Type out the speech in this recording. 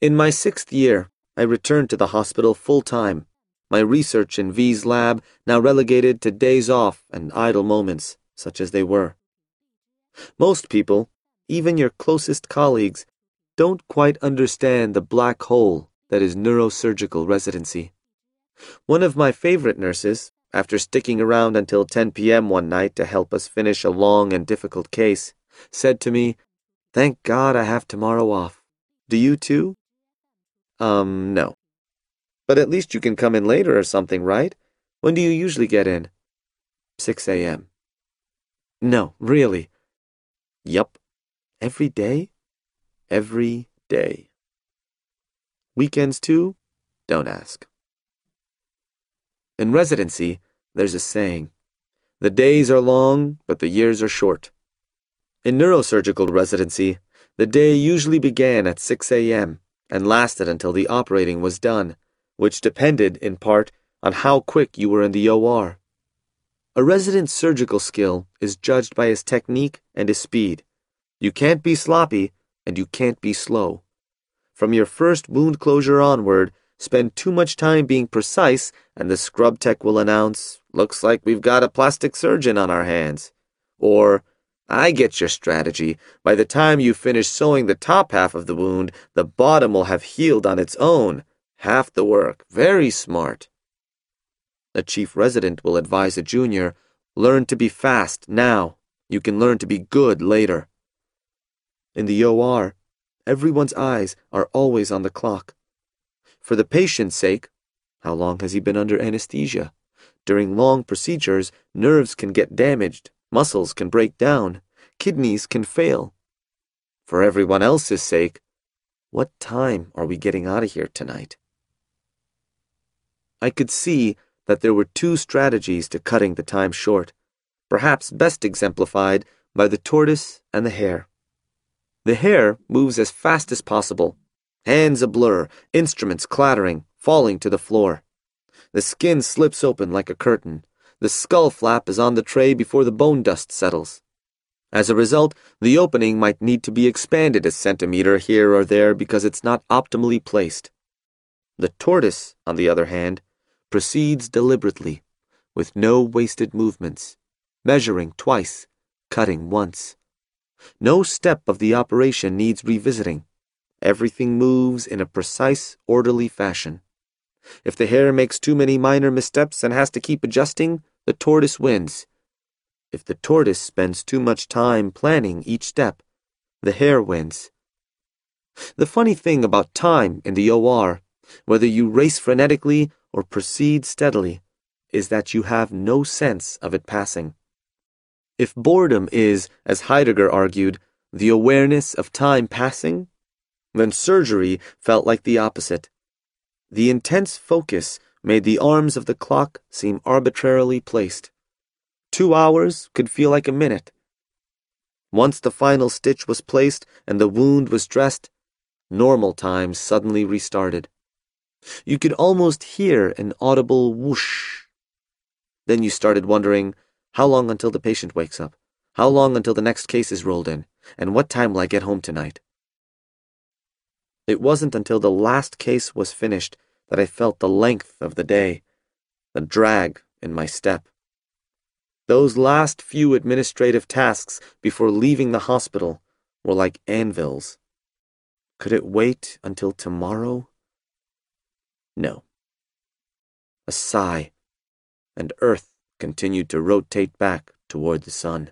In my sixth year, I returned to the hospital full time, my research in V's lab now relegated to days off and idle moments, such as they were. Most people, even your closest colleagues, don't quite understand the black hole that is neurosurgical residency. One of my favorite nurses, after sticking around until 10 p.m. one night to help us finish a long and difficult case, said to me, Thank God I have tomorrow off. Do you too? Um, no. But at least you can come in later or something, right? When do you usually get in? 6 a.m. No, really. Yup. Every day? Every day. Weekends too? Don't ask. In residency, there's a saying the days are long, but the years are short. In neurosurgical residency, the day usually began at 6 a.m. and lasted until the operating was done, which depended, in part, on how quick you were in the OR. A resident's surgical skill is judged by his technique and his speed. You can't be sloppy, and you can't be slow. From your first wound closure onward, spend too much time being precise, and the scrub tech will announce, Looks like we've got a plastic surgeon on our hands. Or, I get your strategy. By the time you finish sewing the top half of the wound, the bottom will have healed on its own. Half the work. Very smart. A chief resident will advise a junior, learn to be fast now. You can learn to be good later. In the OR, everyone's eyes are always on the clock. For the patient's sake, how long has he been under anesthesia? During long procedures, nerves can get damaged, muscles can break down, kidneys can fail. For everyone else's sake, what time are we getting out of here tonight? I could see that there were two strategies to cutting the time short, perhaps best exemplified by the tortoise and the hare. The hare moves as fast as possible, hands a blur, instruments clattering, falling to the floor. The skin slips open like a curtain. The skull flap is on the tray before the bone dust settles. As a result, the opening might need to be expanded a centimeter here or there because it's not optimally placed. The tortoise, on the other hand, proceeds deliberately, with no wasted movements, measuring twice, cutting once. No step of the operation needs revisiting. Everything moves in a precise, orderly fashion. If the hare makes too many minor missteps and has to keep adjusting, the tortoise wins. If the tortoise spends too much time planning each step, the hare wins. The funny thing about time in the OR, whether you race frenetically or proceed steadily, is that you have no sense of it passing. If boredom is, as Heidegger argued, the awareness of time passing, then surgery felt like the opposite. The intense focus made the arms of the clock seem arbitrarily placed. Two hours could feel like a minute. Once the final stitch was placed and the wound was dressed, normal time suddenly restarted. You could almost hear an audible whoosh. Then you started wondering how long until the patient wakes up? How long until the next case is rolled in? And what time will I get home tonight? It wasn't until the last case was finished that I felt the length of the day, the drag in my step. Those last few administrative tasks before leaving the hospital were like anvils. Could it wait until tomorrow? No. A sigh, and Earth continued to rotate back toward the sun.